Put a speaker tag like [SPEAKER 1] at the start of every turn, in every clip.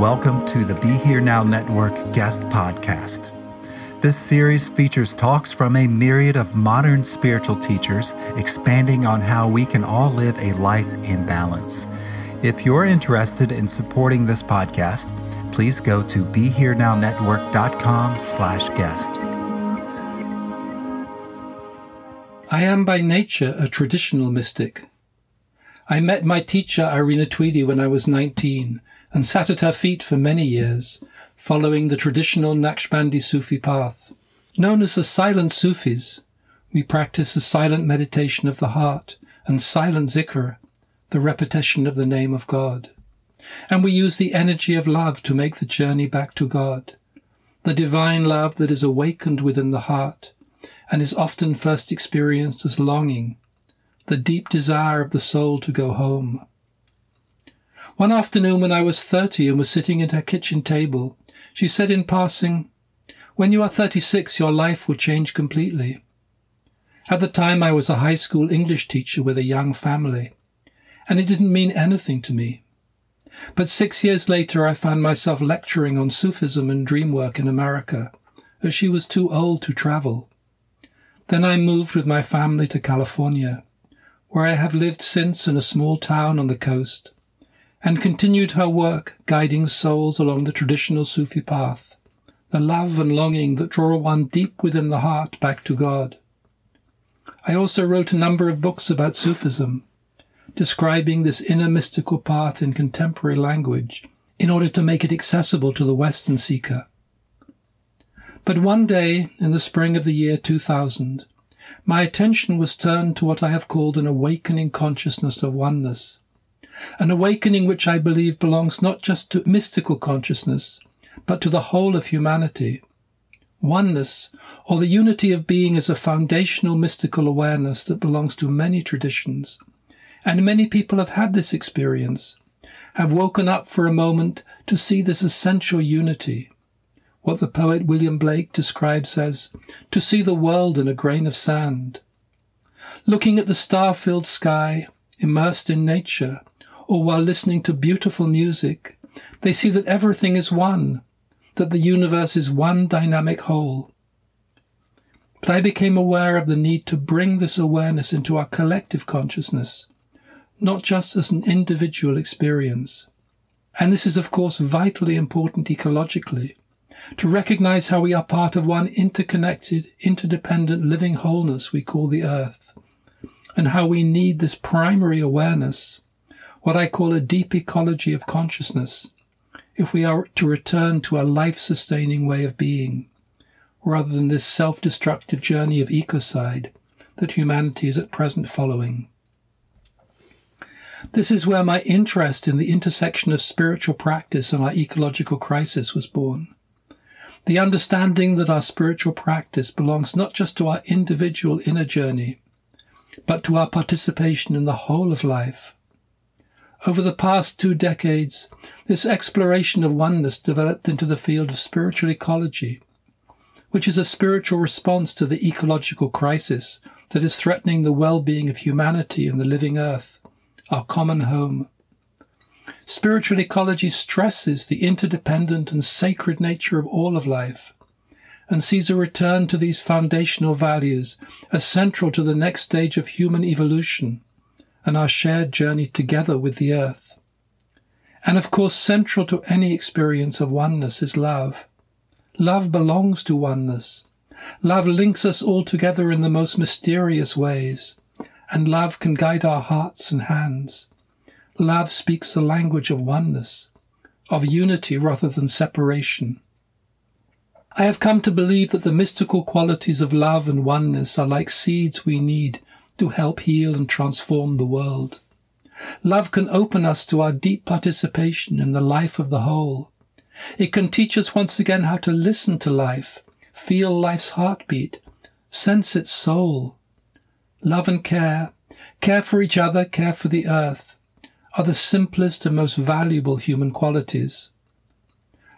[SPEAKER 1] Welcome to the Be Here Now Network guest podcast. This series features talks from a myriad of modern spiritual teachers expanding on how we can all live a life in balance. If you're interested in supporting this podcast, please go to BeHereNowNetwork.com slash guest.
[SPEAKER 2] I am by nature a traditional mystic. I met my teacher Irina Tweedie, when I was 19 and sat at her feet for many years, following the traditional Naqshbandi Sufi path. Known as the silent Sufis, we practice a silent meditation of the heart and silent zikr, the repetition of the name of God. And we use the energy of love to make the journey back to God, the divine love that is awakened within the heart and is often first experienced as longing, the deep desire of the soul to go home. One afternoon when I was 30 and was sitting at her kitchen table, she said in passing, When you are 36, your life will change completely. At the time, I was a high school English teacher with a young family, and it didn't mean anything to me. But six years later, I found myself lecturing on Sufism and dream work in America, as she was too old to travel. Then I moved with my family to California, where I have lived since in a small town on the coast, and continued her work guiding souls along the traditional Sufi path, the love and longing that draw one deep within the heart back to God. I also wrote a number of books about Sufism, describing this inner mystical path in contemporary language in order to make it accessible to the Western seeker. But one day, in the spring of the year 2000, my attention was turned to what I have called an awakening consciousness of oneness, an awakening which I believe belongs not just to mystical consciousness, but to the whole of humanity. Oneness, or the unity of being, is a foundational mystical awareness that belongs to many traditions. And many people have had this experience, have woken up for a moment to see this essential unity. What the poet William Blake describes as to see the world in a grain of sand. Looking at the star-filled sky, immersed in nature, or while listening to beautiful music, they see that everything is one, that the universe is one dynamic whole. But I became aware of the need to bring this awareness into our collective consciousness, not just as an individual experience. And this is of course vitally important ecologically, to recognize how we are part of one interconnected, interdependent living wholeness we call the earth, and how we need this primary awareness what I call a deep ecology of consciousness, if we are to return to a life-sustaining way of being, rather than this self-destructive journey of ecocide that humanity is at present following. This is where my interest in the intersection of spiritual practice and our ecological crisis was born. The understanding that our spiritual practice belongs not just to our individual inner journey, but to our participation in the whole of life, over the past two decades, this exploration of oneness developed into the field of spiritual ecology, which is a spiritual response to the ecological crisis that is threatening the well-being of humanity and the living earth, our common home. Spiritual ecology stresses the interdependent and sacred nature of all of life and sees a return to these foundational values as central to the next stage of human evolution and our shared journey together with the earth. And of course, central to any experience of oneness is love. Love belongs to oneness. Love links us all together in the most mysterious ways, and love can guide our hearts and hands. Love speaks the language of oneness, of unity rather than separation. I have come to believe that the mystical qualities of love and oneness are like seeds we need to help heal and transform the world. Love can open us to our deep participation in the life of the whole. It can teach us once again how to listen to life, feel life's heartbeat, sense its soul. Love and care, care for each other, care for the earth, are the simplest and most valuable human qualities.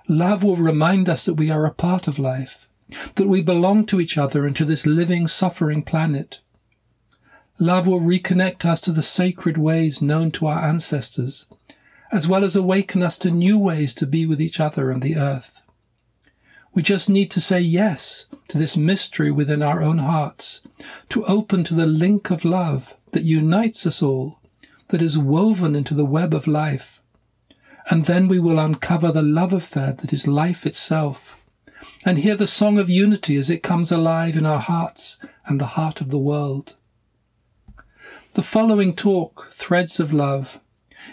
[SPEAKER 2] Love will remind us that we are a part of life, that we belong to each other and to this living, suffering planet. Love will reconnect us to the sacred ways known to our ancestors, as well as awaken us to new ways to be with each other and the earth. We just need to say yes to this mystery within our own hearts, to open to the link of love that unites us all, that is woven into the web of life and then we will uncover the love affair that is life itself, and hear the song of unity as it comes alive in our hearts and the heart of the world. The following talk, Threads of Love,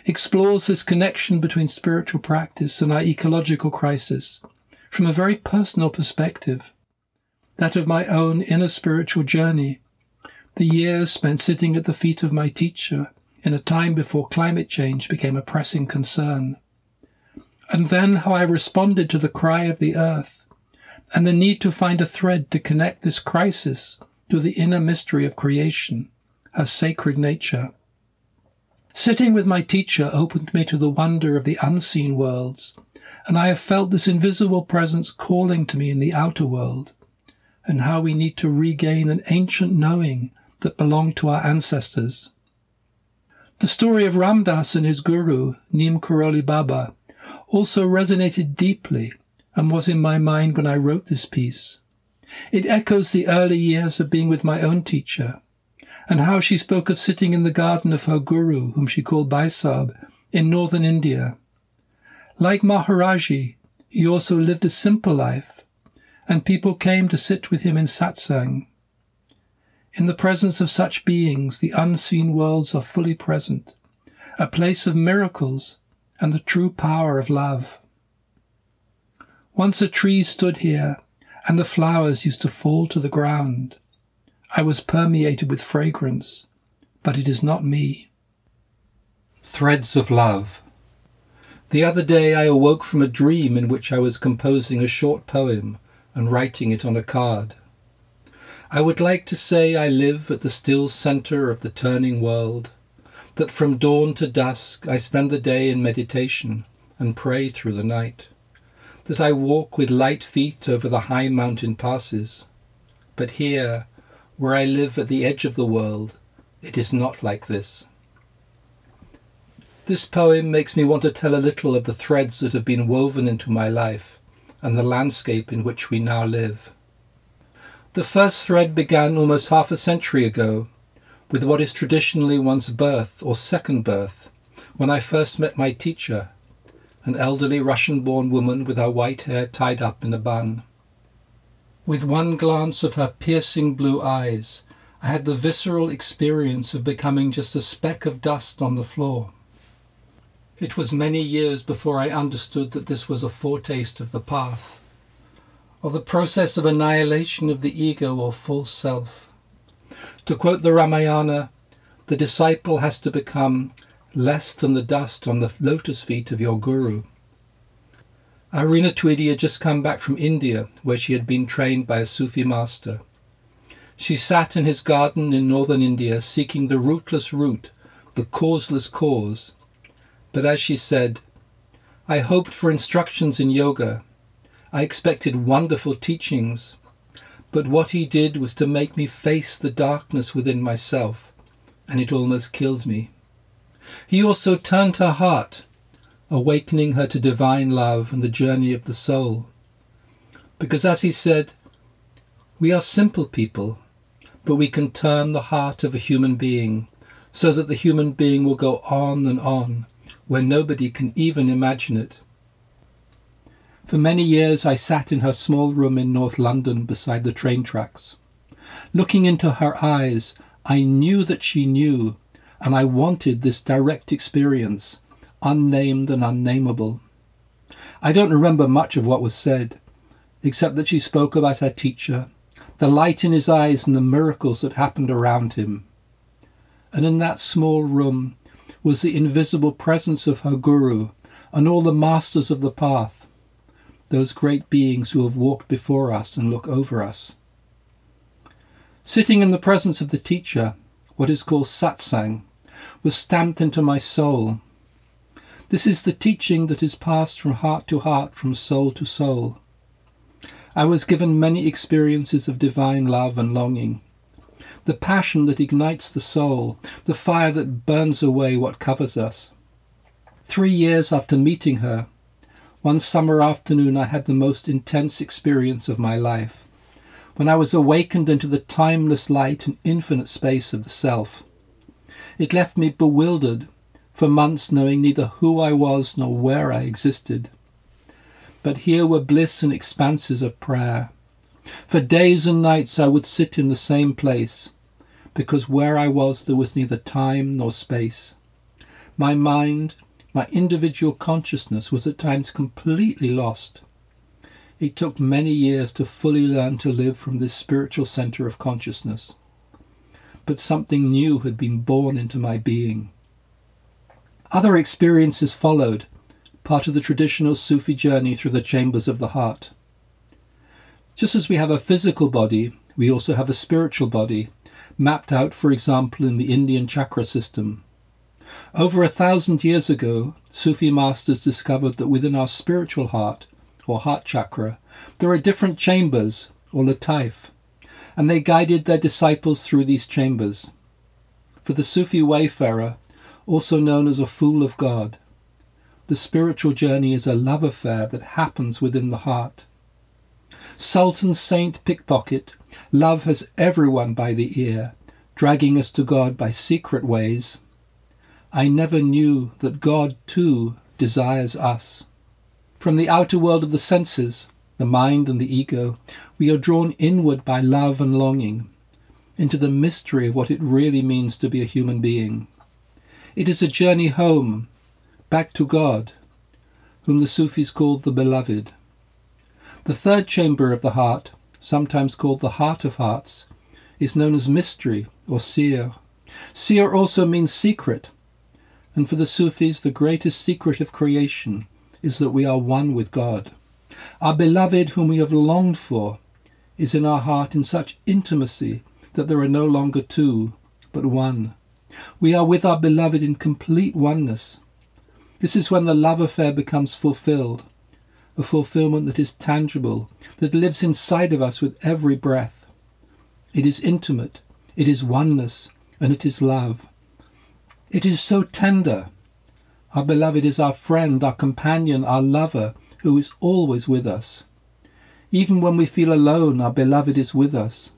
[SPEAKER 2] explores this connection between spiritual practice and our ecological crisis from a very personal perspective, that of my own inner spiritual journey, the years spent sitting at the feet of my teacher in a time before climate change became a pressing concern. And then how I responded to the cry of the earth and the need to find a thread to connect this crisis to the inner mystery of creation, her sacred nature. Sitting with my teacher opened me to the wonder of the unseen worlds, and I have felt this invisible presence calling to me in the outer world, and how we need to regain an ancient knowing that belonged to our ancestors. The story of Ram Dass and his guru, Neem Karoli Baba, also resonated deeply and was in my mind when I wrote this piece. It echoes the early years of being with my own teacher, and how she spoke of sitting in the garden of her guru, whom she called Bhai Sahib, in northern India. Like Maharaji, he also lived a simple life, and people came to sit with him in satsang. In the presence of such beings, the unseen worlds are fully present, a place of miracles and the true power of love. Once a tree stood here, and the flowers used to fall to the ground. I was permeated with fragrance, but it is not me. Threads of Love. The other day I awoke from a dream in which I was composing a short poem and writing it on a card. I would like to say I live at the still centre of the turning world, that from dawn to dusk I spend the day in meditation and pray through the night, that I walk with light feet over the high mountain passes. But here, where I live at the edge of the world, it is not like this. This poem makes me want to tell a little of the threads that have been woven into my life and the landscape in which we now live. The first thread began almost half a century ago, with what is traditionally one's birth or second birth, when I first met my teacher, an elderly Russian born woman with her white hair tied up in a bun. With one glance of her piercing blue eyes, I had the visceral experience of becoming just a speck of dust on the floor. It was many years before I understood that this was a foretaste of the path or the process of annihilation of the ego or false self. To quote the Ramayana, the disciple has to become less than the dust on the lotus feet of your guru. Irina Tweedie had just come back from India, where she had been trained by a Sufi master. She sat in his garden in northern India seeking the rootless root, the causeless cause. But as she said, I hoped for instructions in yoga, I expected wonderful teachings, but what he did was to make me face the darkness within myself, and it almost killed me. He also turned her heart awakening her to divine love and the journey of the soul. Because as he said, we are simple people, but we can turn the heart of a human being so that the human being will go on and on where nobody can even imagine it. For many years I sat in her small room in North London beside the train tracks. Looking into her eyes, I knew that she knew, and I wanted this direct experience, unnamed and unnameable. I don't remember much of what was said, except that she spoke about her teacher, the light in his eyes and the miracles that happened around him. And in that small room was the invisible presence of her guru and all the masters of the path, those great beings who have walked before us and look over us. Sitting in the presence of the teacher, what is called satsang, was stamped into my soul. This is the teaching that is passed from heart to heart, from soul to soul. I was given many experiences of divine love and longing. The passion that ignites the soul, the fire that burns away what covers us. Three years after meeting her, one summer afternoon I had the most intense experience of my life, when I was awakened into the timeless light and infinite space of the self. It left me bewildered, for months knowing neither who I was nor where I existed. But here were bliss and expanses of prayer. For days and nights I would sit in the same place, because where I was there was neither time nor space. My mind, my individual consciousness was at times completely lost. It took many years to fully learn to live from this spiritual center of consciousness. But something new had been born into my being. Other experiences followed, part of the traditional Sufi journey through the chambers of the heart. Just as we have a physical body, we also have a spiritual body, mapped out, for example, in the Indian chakra system. Over a thousand years ago, Sufi masters discovered that within our spiritual heart, or heart chakra, there are different chambers, or lataif, and they guided their disciples through these chambers. For the Sufi wayfarer, also known as a fool of God, the spiritual journey is a love affair that happens within the heart. Sultan Saint Pickpocket, love has everyone by the ear, dragging us to God by secret ways I never knew that God too desires us. From the outer world of the senses, the mind and the ego, we are drawn inward by love and longing, into the mystery of what it really means to be a human being. It is a journey home, back to God, whom the Sufis call the Beloved. The third chamber of the heart, sometimes called the Heart of Hearts, is known as mystery or sirr. Sirr also means secret, and for the Sufis, the greatest secret of creation is that we are one with God. Our beloved, whom we have longed for, is in our heart in such intimacy that there are no longer two, but one. We are with our beloved in complete oneness. This is when the love affair becomes fulfilled, a fulfillment that is tangible, that lives inside of us with every breath. It is intimate, it is oneness, and it is love. It is so tender. Our beloved is our friend, our companion, our lover, who is always with us. Even when we feel alone, our beloved is with us.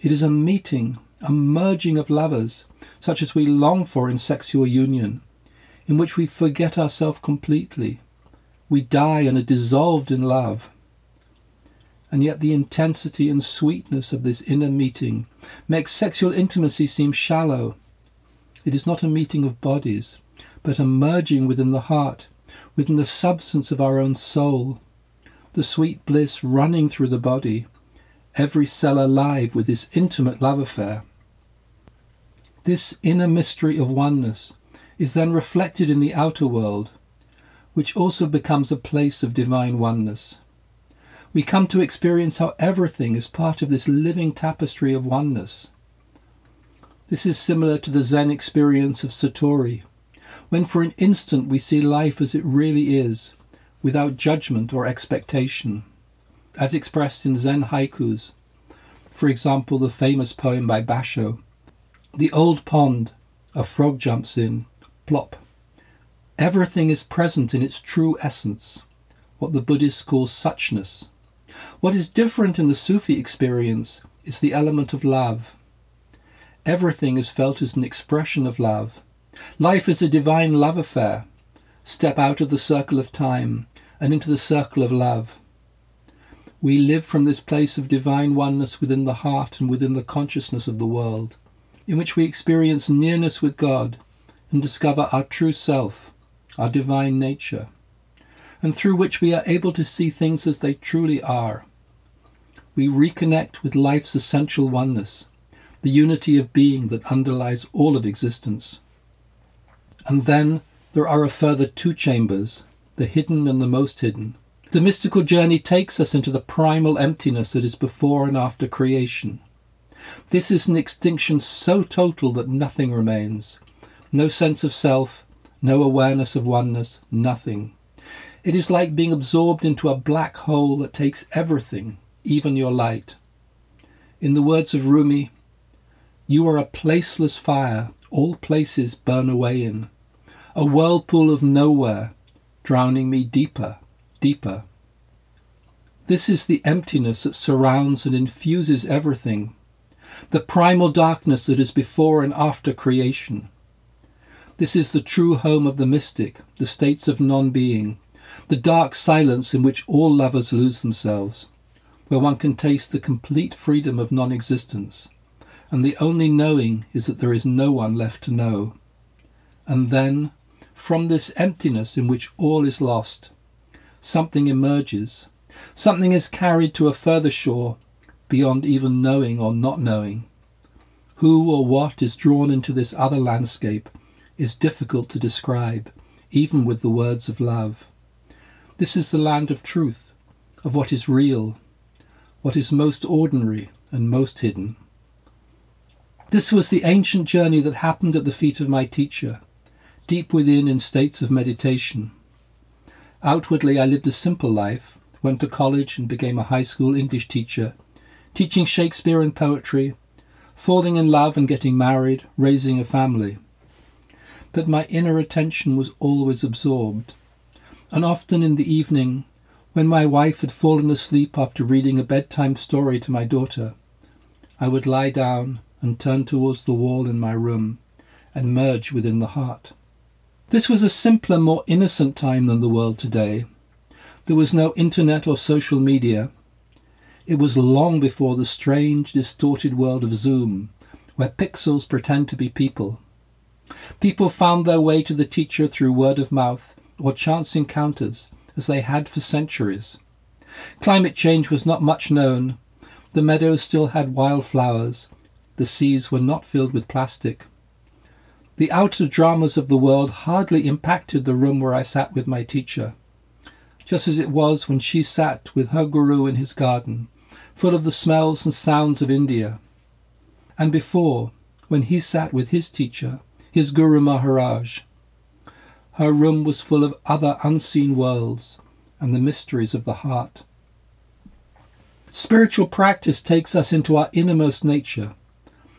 [SPEAKER 2] It is a meeting, a merging of lovers, such as we long for in sexual union, in which we forget ourselves completely. We die and are dissolved in love. And yet the intensity and sweetness of this inner meeting makes sexual intimacy seem shallow it is not a meeting of bodies, but a merging within the heart, within the substance of our own soul, the sweet bliss running through the body, every cell alive with this intimate love affair. This inner mystery of oneness is then reflected in the outer world, which also becomes a place of divine oneness. We come to experience how everything is part of this living tapestry of oneness. This is similar to the Zen experience of Satori, when for an instant we see life as it really is, without judgment or expectation, as expressed in Zen haikus. For example, the famous poem by Basho The old pond, a frog jumps in, plop. Everything is present in its true essence, what the Buddhists call suchness. What is different in the Sufi experience is the element of love. Everything is felt as an expression of love. Life is a divine love affair. Step out of the circle of time and into the circle of love. We live from this place of divine oneness within the heart and within the consciousness of the world, in which we experience nearness with God and discover our true self, our divine nature, and through which we are able to see things as they truly are. We reconnect with life's essential oneness, the unity of being that underlies all of existence. And then there are a further two chambers, the hidden and the most hidden, the mystical journey takes us into the primal emptiness that is before and after creation. This is an extinction so total that nothing remains. No sense of self, no awareness of oneness, nothing. It is like being absorbed into a black hole that takes everything, even your light. In the words of Rumi, you are a placeless fire, all places burn away in, a whirlpool of nowhere, drowning me deeper deeper. This is the emptiness that surrounds and infuses everything, the primal darkness that is before and after creation. This is the true home of the mystic, the states of non being, the dark silence in which all lovers lose themselves, where one can taste the complete freedom of non existence, and the only knowing is that there is no one left to know. And then, from this emptiness in which all is lost, something emerges. Something is carried to a further shore, beyond even knowing or not knowing. Who or what is drawn into this other landscape is difficult to describe, even with the words of love. This is the land of truth, of what is real, what is most ordinary and most hidden. This was the ancient journey that happened at the feet of my teacher, deep within in states of meditation. Outwardly, I lived a simple life, went to college and became a high school English teacher, teaching Shakespeare and poetry, falling in love and getting married, raising a family. But my inner attention was always absorbed, and often in the evening, when my wife had fallen asleep after reading a bedtime story to my daughter, I would lie down and turn towards the wall in my room and merge within the heart. This was a simpler, more innocent time than the world today. There was no internet or social media. It was long before the strange, distorted world of Zoom, where pixels pretend to be people. People found their way to the teacher through word of mouth or chance encounters, as they had for centuries. Climate change was not much known. The meadows still had wildflowers. The seas were not filled with plastic. The outer dramas of the world hardly impacted the room where I sat with my teacher, just as it was when she sat with her guru in his garden, full of the smells and sounds of India. And before, when he sat with his teacher, his Guru Maharaj. Her room was full of other unseen worlds and the mysteries of the heart. Spiritual practice takes us into our innermost nature,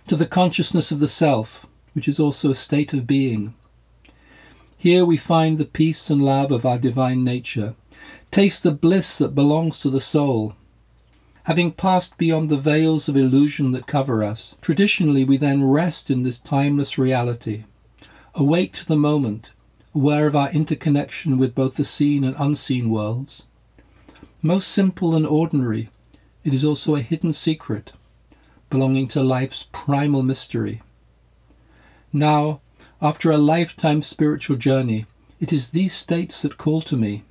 [SPEAKER 2] to the consciousness of the self, which is also a state of being. Here we find the peace and love of our divine nature, taste the bliss that belongs to the soul. Having passed beyond the veils of illusion that cover us, traditionally we then rest in this timeless reality, awake to the moment, aware of our interconnection with both the seen and unseen worlds. Most simple and ordinary, it is also a hidden secret, belonging to life's primal mystery. Now, after a lifetime spiritual journey, it is these states that call to me.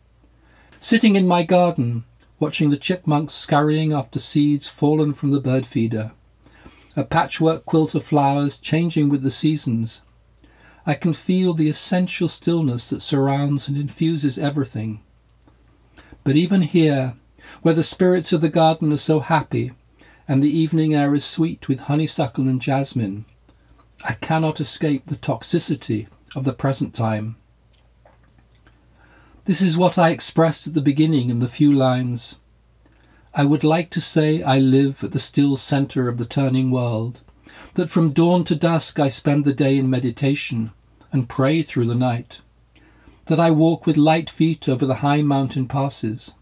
[SPEAKER 2] Sitting in my garden, watching the chipmunks scurrying after seeds fallen from the bird feeder, a patchwork quilt of flowers changing with the seasons, I can feel the essential stillness that surrounds and infuses everything. But even here, where the spirits of the garden are so happy, and the evening air is sweet with honeysuckle and jasmine, I cannot escape the toxicity of the present time. This is what I expressed at the beginning in the few lines. I would like to say I live at the still centre of the turning world, that from dawn to dusk I spend the day in meditation and pray through the night. that I walk with light feet over the high mountain passes.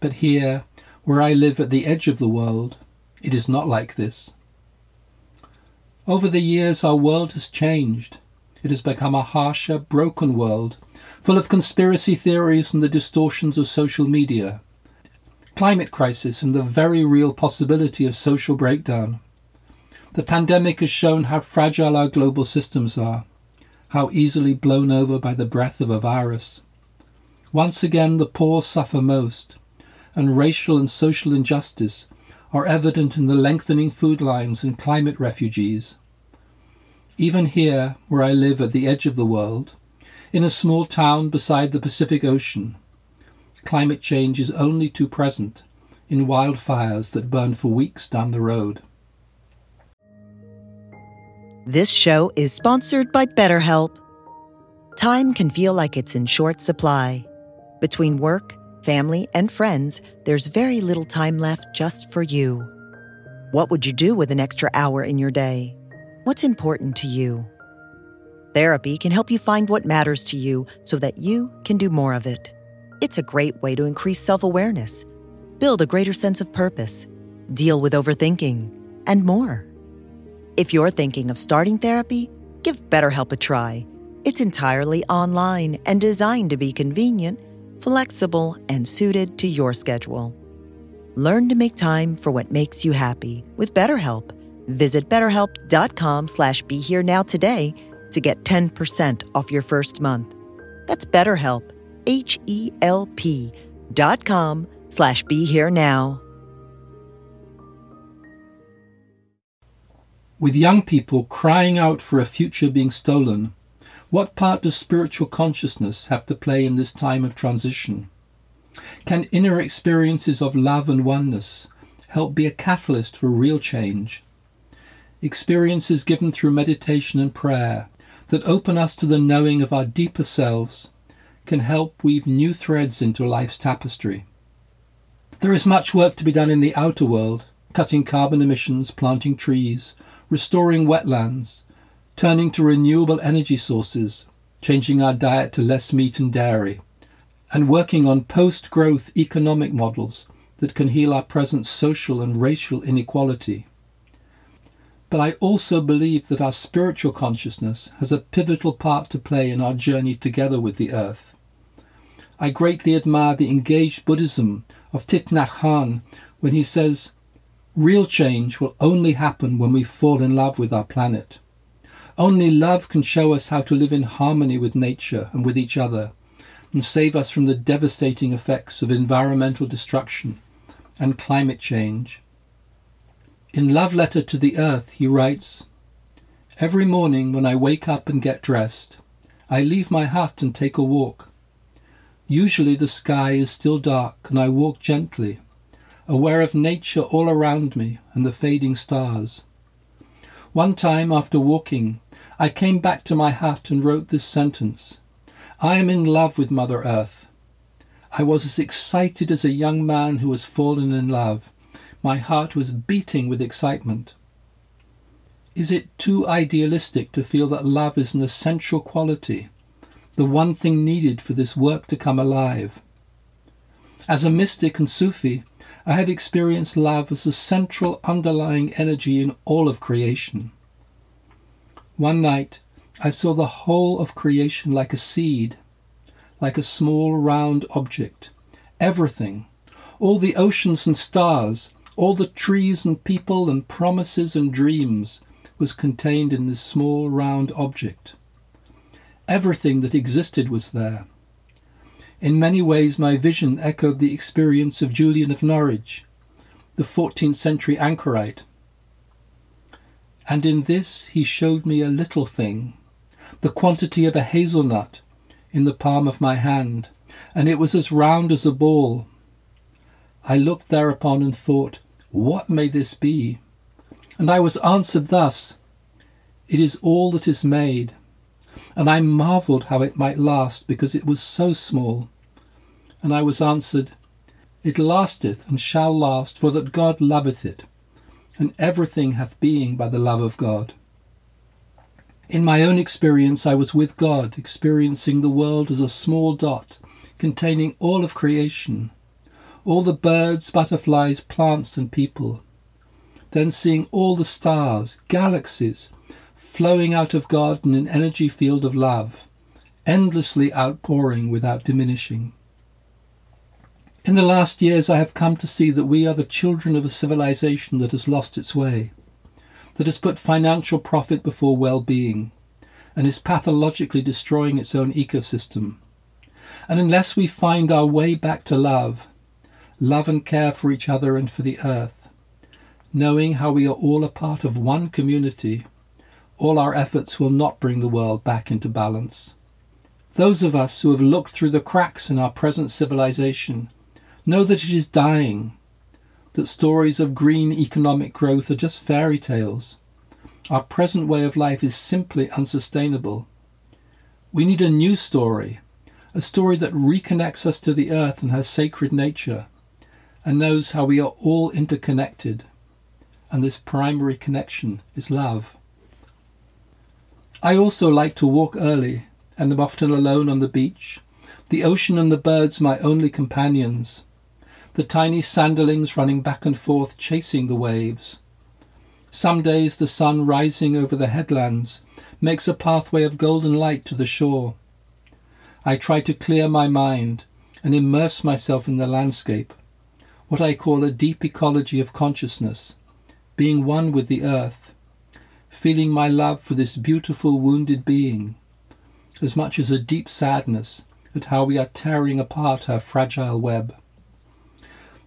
[SPEAKER 2] But here, where I live at the edge of the world, it is not like this. Over the years, our world has changed. It has become a harsher, broken world, full of conspiracy theories and the distortions of social media, climate crisis and the very real possibility of social breakdown. The pandemic has shown how fragile our global systems are, how easily blown over by the breath of a virus. Once again, the poor suffer most, and racial and social injustice are evident in the lengthening food lines and climate refugees. Even here, where I live at the edge of the world, in a small town beside the Pacific Ocean, climate change is only too present in wildfires that burn for weeks down the road.
[SPEAKER 3] This show is sponsored by BetterHelp. Time can feel like it's in short supply. Between work, family, and friends, there's very little time left just for you. What would you do with an extra hour in your day? What's important to you? Therapy can help you find what matters to you so that you can do more of it. It's a great way to increase self awareness, build a greater sense of purpose, deal with overthinking, and more. If you're thinking of starting therapy, give BetterHelp a try. It's entirely online and designed to be convenient flexible, and suited to your schedule. Learn to make time for what makes you happy with BetterHelp. Visit betterhelp.com slash be here now today to get 10% off your first month. That's BetterHelp, H-E-L-P dot com slash be here now.
[SPEAKER 2] With young people crying out for a future being stolen, what part does spiritual consciousness have to play in this time of transition? Can inner experiences of love and oneness help be a catalyst for real change? Experiences given through meditation and prayer that open us to the knowing of our deeper selves can help weave new threads into life's tapestry. There is much work to be done in the outer world, cutting carbon emissions, planting trees, restoring wetlands, turning to renewable energy sources, changing our diet to less meat and dairy, and working on post growth economic models that can heal our present social and racial inequality. But I also believe that our spiritual consciousness has a pivotal part to play in our journey together with the earth. I greatly admire the engaged Buddhism of Thich Nhat Hanh when he says, Real change will only happen when we fall in love with our planet. Only love can show us how to live in harmony with nature and with each other, and save us from the devastating effects of environmental destruction and climate change. In Love Letter to the Earth, he writes Every morning when I wake up and get dressed, I leave my hut and take a walk. Usually the sky is still dark and I walk gently, aware of nature all around me and the fading stars. One time after walking, I came back to my hut and wrote this sentence I am in love with Mother Earth. I was as excited as a young man who has fallen in love. My heart was beating with excitement. Is it too idealistic to feel that love is an essential quality, the one thing needed for this work to come alive? As a mystic and Sufi, I have experienced love as a central underlying energy in all of creation. One night I saw the whole of creation like a seed, like a small round object. Everything, all the oceans and stars, all the trees and people and promises and dreams was contained in this small round object. Everything that existed was there. In many ways, my vision echoed the experience of Julian of Norwich, the 14th century anchorite and in this he showed me a little thing, the quantity of a hazelnut, in the palm of my hand, and it was as round as a ball. I looked thereupon and thought, What may this be? And I was answered thus, It is all that is made. And I marvelled how it might last, because it was so small. And I was answered, It lasteth and shall last, for that God loveth it and everything hath being by the love of God. In my own experience, I was with God, experiencing the world as a small dot containing all of creation, all the birds, butterflies, plants, and people. Then seeing all the stars, galaxies, flowing out of God in an energy field of love, endlessly outpouring without diminishing. In the last years, I have come to see that we are the children of a civilization that has lost its way, that has put financial profit before well being, and is pathologically destroying its own ecosystem. And unless we find our way back to love, love and care for each other and for the earth, knowing how we are all a part of one community, all our efforts will not bring the world back into balance. Those of us who have looked through the cracks in our present civilization Know that it is dying, that stories of green economic growth are just fairy tales. Our present way of life is simply unsustainable. We need a new story, a story that reconnects us to the earth and her sacred nature, and knows how we are all interconnected. And this primary connection is love. I also like to walk early, and am often alone on the beach, the ocean and the birds my only companions the tiny sanderlings running back and forth chasing the waves. Some days the sun rising over the headlands makes a pathway of golden light to the shore. I try to clear my mind and immerse myself in the landscape, what I call a deep ecology of consciousness, being one with the earth, feeling my love for this beautiful wounded being, as much as a deep sadness at how we are tearing apart her fragile web.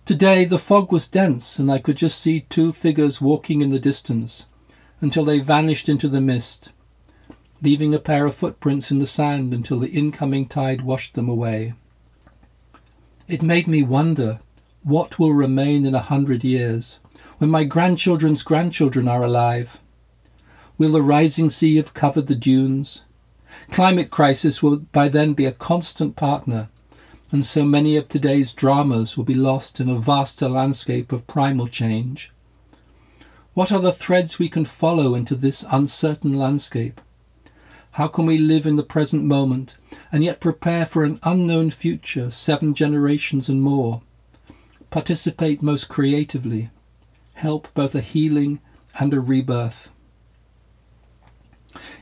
[SPEAKER 2] Today the fog was dense, and I could just see two figures walking in the distance until they vanished into the mist, leaving a pair of footprints in the sand until the incoming tide washed them away. It made me wonder what will remain in a hundred years when my grandchildren's grandchildren are alive. Will the rising sea have covered the dunes? Climate crisis will by then be a constant partner and so many of today's dramas will be lost in a vaster landscape of primal change. What are the threads we can follow into this uncertain landscape? How can we live in the present moment and yet prepare for an unknown future, seven generations and more? Participate most creatively, help both a healing and a rebirth.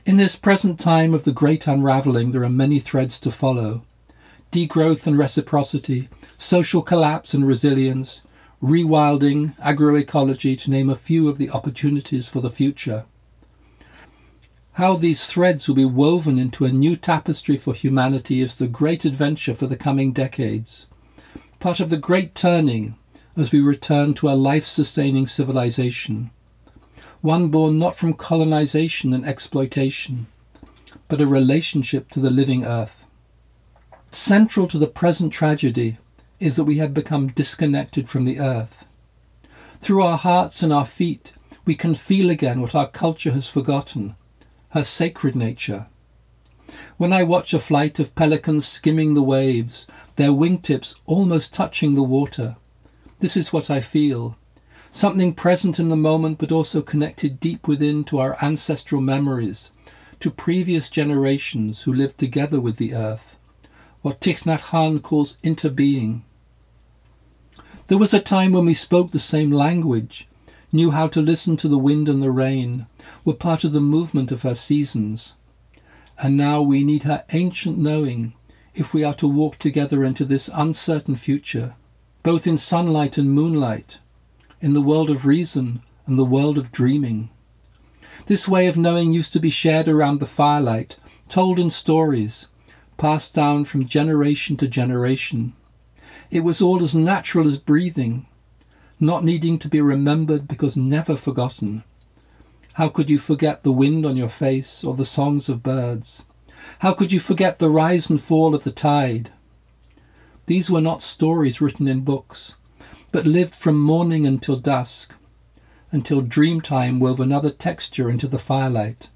[SPEAKER 2] In this present time of the great unravelling, there are many threads to follow degrowth and reciprocity, social collapse and resilience, rewilding, agroecology, to name a few of the opportunities for the future. How these threads will be woven into a new tapestry for humanity is the great adventure for the coming decades, part of the great turning as we return to a life sustaining civilization, one born not from colonization and exploitation, but a relationship to the living earth. Central to the present tragedy is that we have become disconnected from the earth. Through our hearts and our feet, we can feel again what our culture has forgotten her sacred nature. When I watch a flight of pelicans skimming the waves, their wingtips almost touching the water, this is what I feel something present in the moment but also connected deep within to our ancestral memories, to previous generations who lived together with the earth what Thich Nhat Hanh calls interbeing. There was a time when we spoke the same language, knew how to listen to the wind and the rain, were part of the movement of her seasons. And now we need her ancient knowing if we are to walk together into this uncertain future, both in sunlight and moonlight, in the world of reason and the world of dreaming. This way of knowing used to be shared around the firelight, told in stories, passed down from generation to generation. It was all as natural as breathing, not needing to be remembered because never forgotten. How could you forget the wind on your face or the songs of birds? How could you forget the rise and fall of the tide? These were not stories written in books, but lived from morning until dusk, until dreamtime wove another texture into the firelight.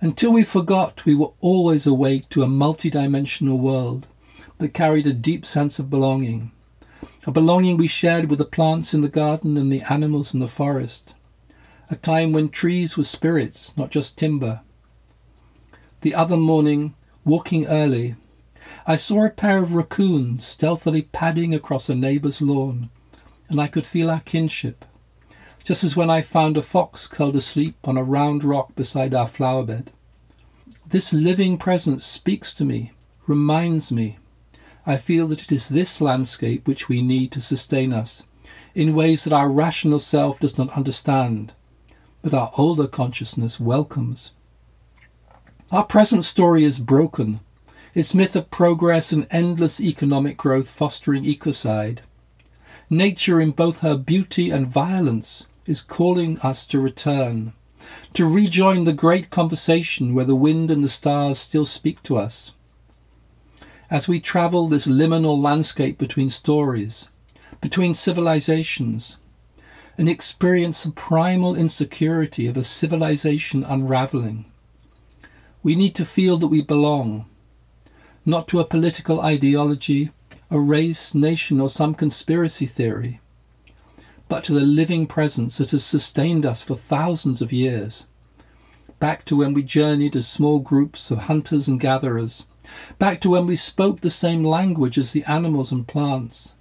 [SPEAKER 2] Until we forgot, we were always awake to a multidimensional world that carried a deep sense of belonging, a belonging we shared with the plants in the garden and the animals in the forest, a time when trees were spirits, not just timber, The other morning, walking early, I saw a pair of raccoons stealthily padding across a neighbour's lawn, and I could feel our kinship, just as when I found a fox curled asleep on a round rock beside our flower bed. This living presence speaks to me, reminds me. I feel that it is this landscape which we need to sustain us, in ways that our rational self does not understand, but our older consciousness welcomes. Our present story is broken, its myth of progress and endless economic growth fostering ecocide. Nature, in both her beauty and violence, is calling us to return, to rejoin the great conversation where the wind and the stars still speak to us. As we travel this liminal landscape between stories, between civilizations, and experience the primal insecurity of a civilization unraveling, we need to feel that we belong, not to a political ideology, a race, nation, or some conspiracy theory, but to the living presence that has sustained us for thousands of years. Back to when we journeyed as small groups of hunters and gatherers, back to when we spoke the same language as the animals and plants.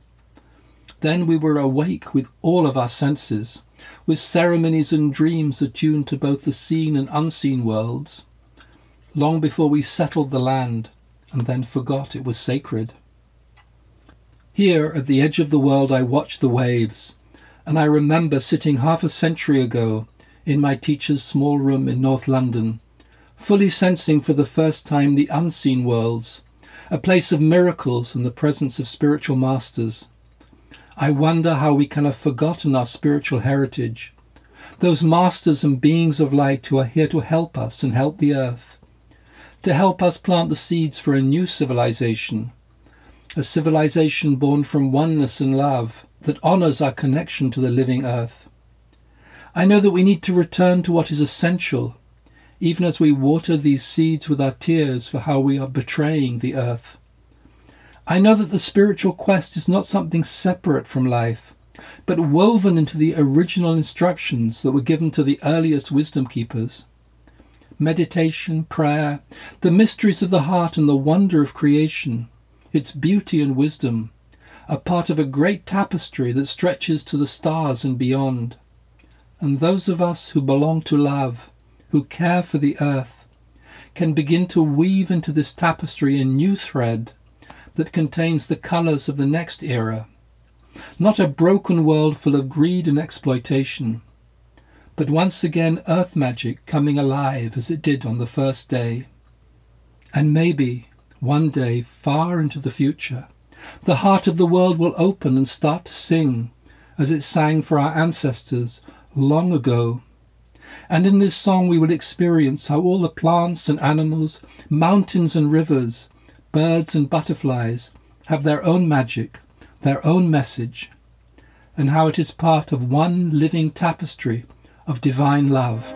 [SPEAKER 2] Then we were awake with all of our senses, with ceremonies and dreams attuned to both the seen and unseen worlds, long before we settled the land and then forgot it was sacred. Here at the edge of the world, I watch the waves, and I remember sitting half a century ago in my teacher's small room in North London, fully sensing for the first time the unseen worlds, a place of miracles and the presence of spiritual masters. I wonder how we can have forgotten our spiritual heritage, those masters and beings of light who are here to help us and help the earth to help us plant the seeds for a new civilization, a civilization born from oneness and love that honors our connection to the living earth. I know that we need to return to what is essential, even as we water these seeds with our tears for how we are betraying the earth. I know that the spiritual quest is not something separate from life, but woven into the original instructions that were given to the earliest wisdom keepers meditation, prayer, the mysteries of the heart and the wonder of creation, its beauty and wisdom, are part of a great tapestry that stretches to the stars and beyond. And those of us who belong to love, who care for the earth, can begin to weave into this tapestry a new thread that contains the colours of the next era. Not a broken world full of greed and exploitation, but once again earth magic coming alive as it did on the first day. And maybe, one day far into the future, the heart of the world will open and start to sing as it sang for our ancestors long ago. And in this song we will experience how all the plants and animals, mountains and rivers, birds and butterflies have their own magic, their own message, and how it is part of one living tapestry of divine love.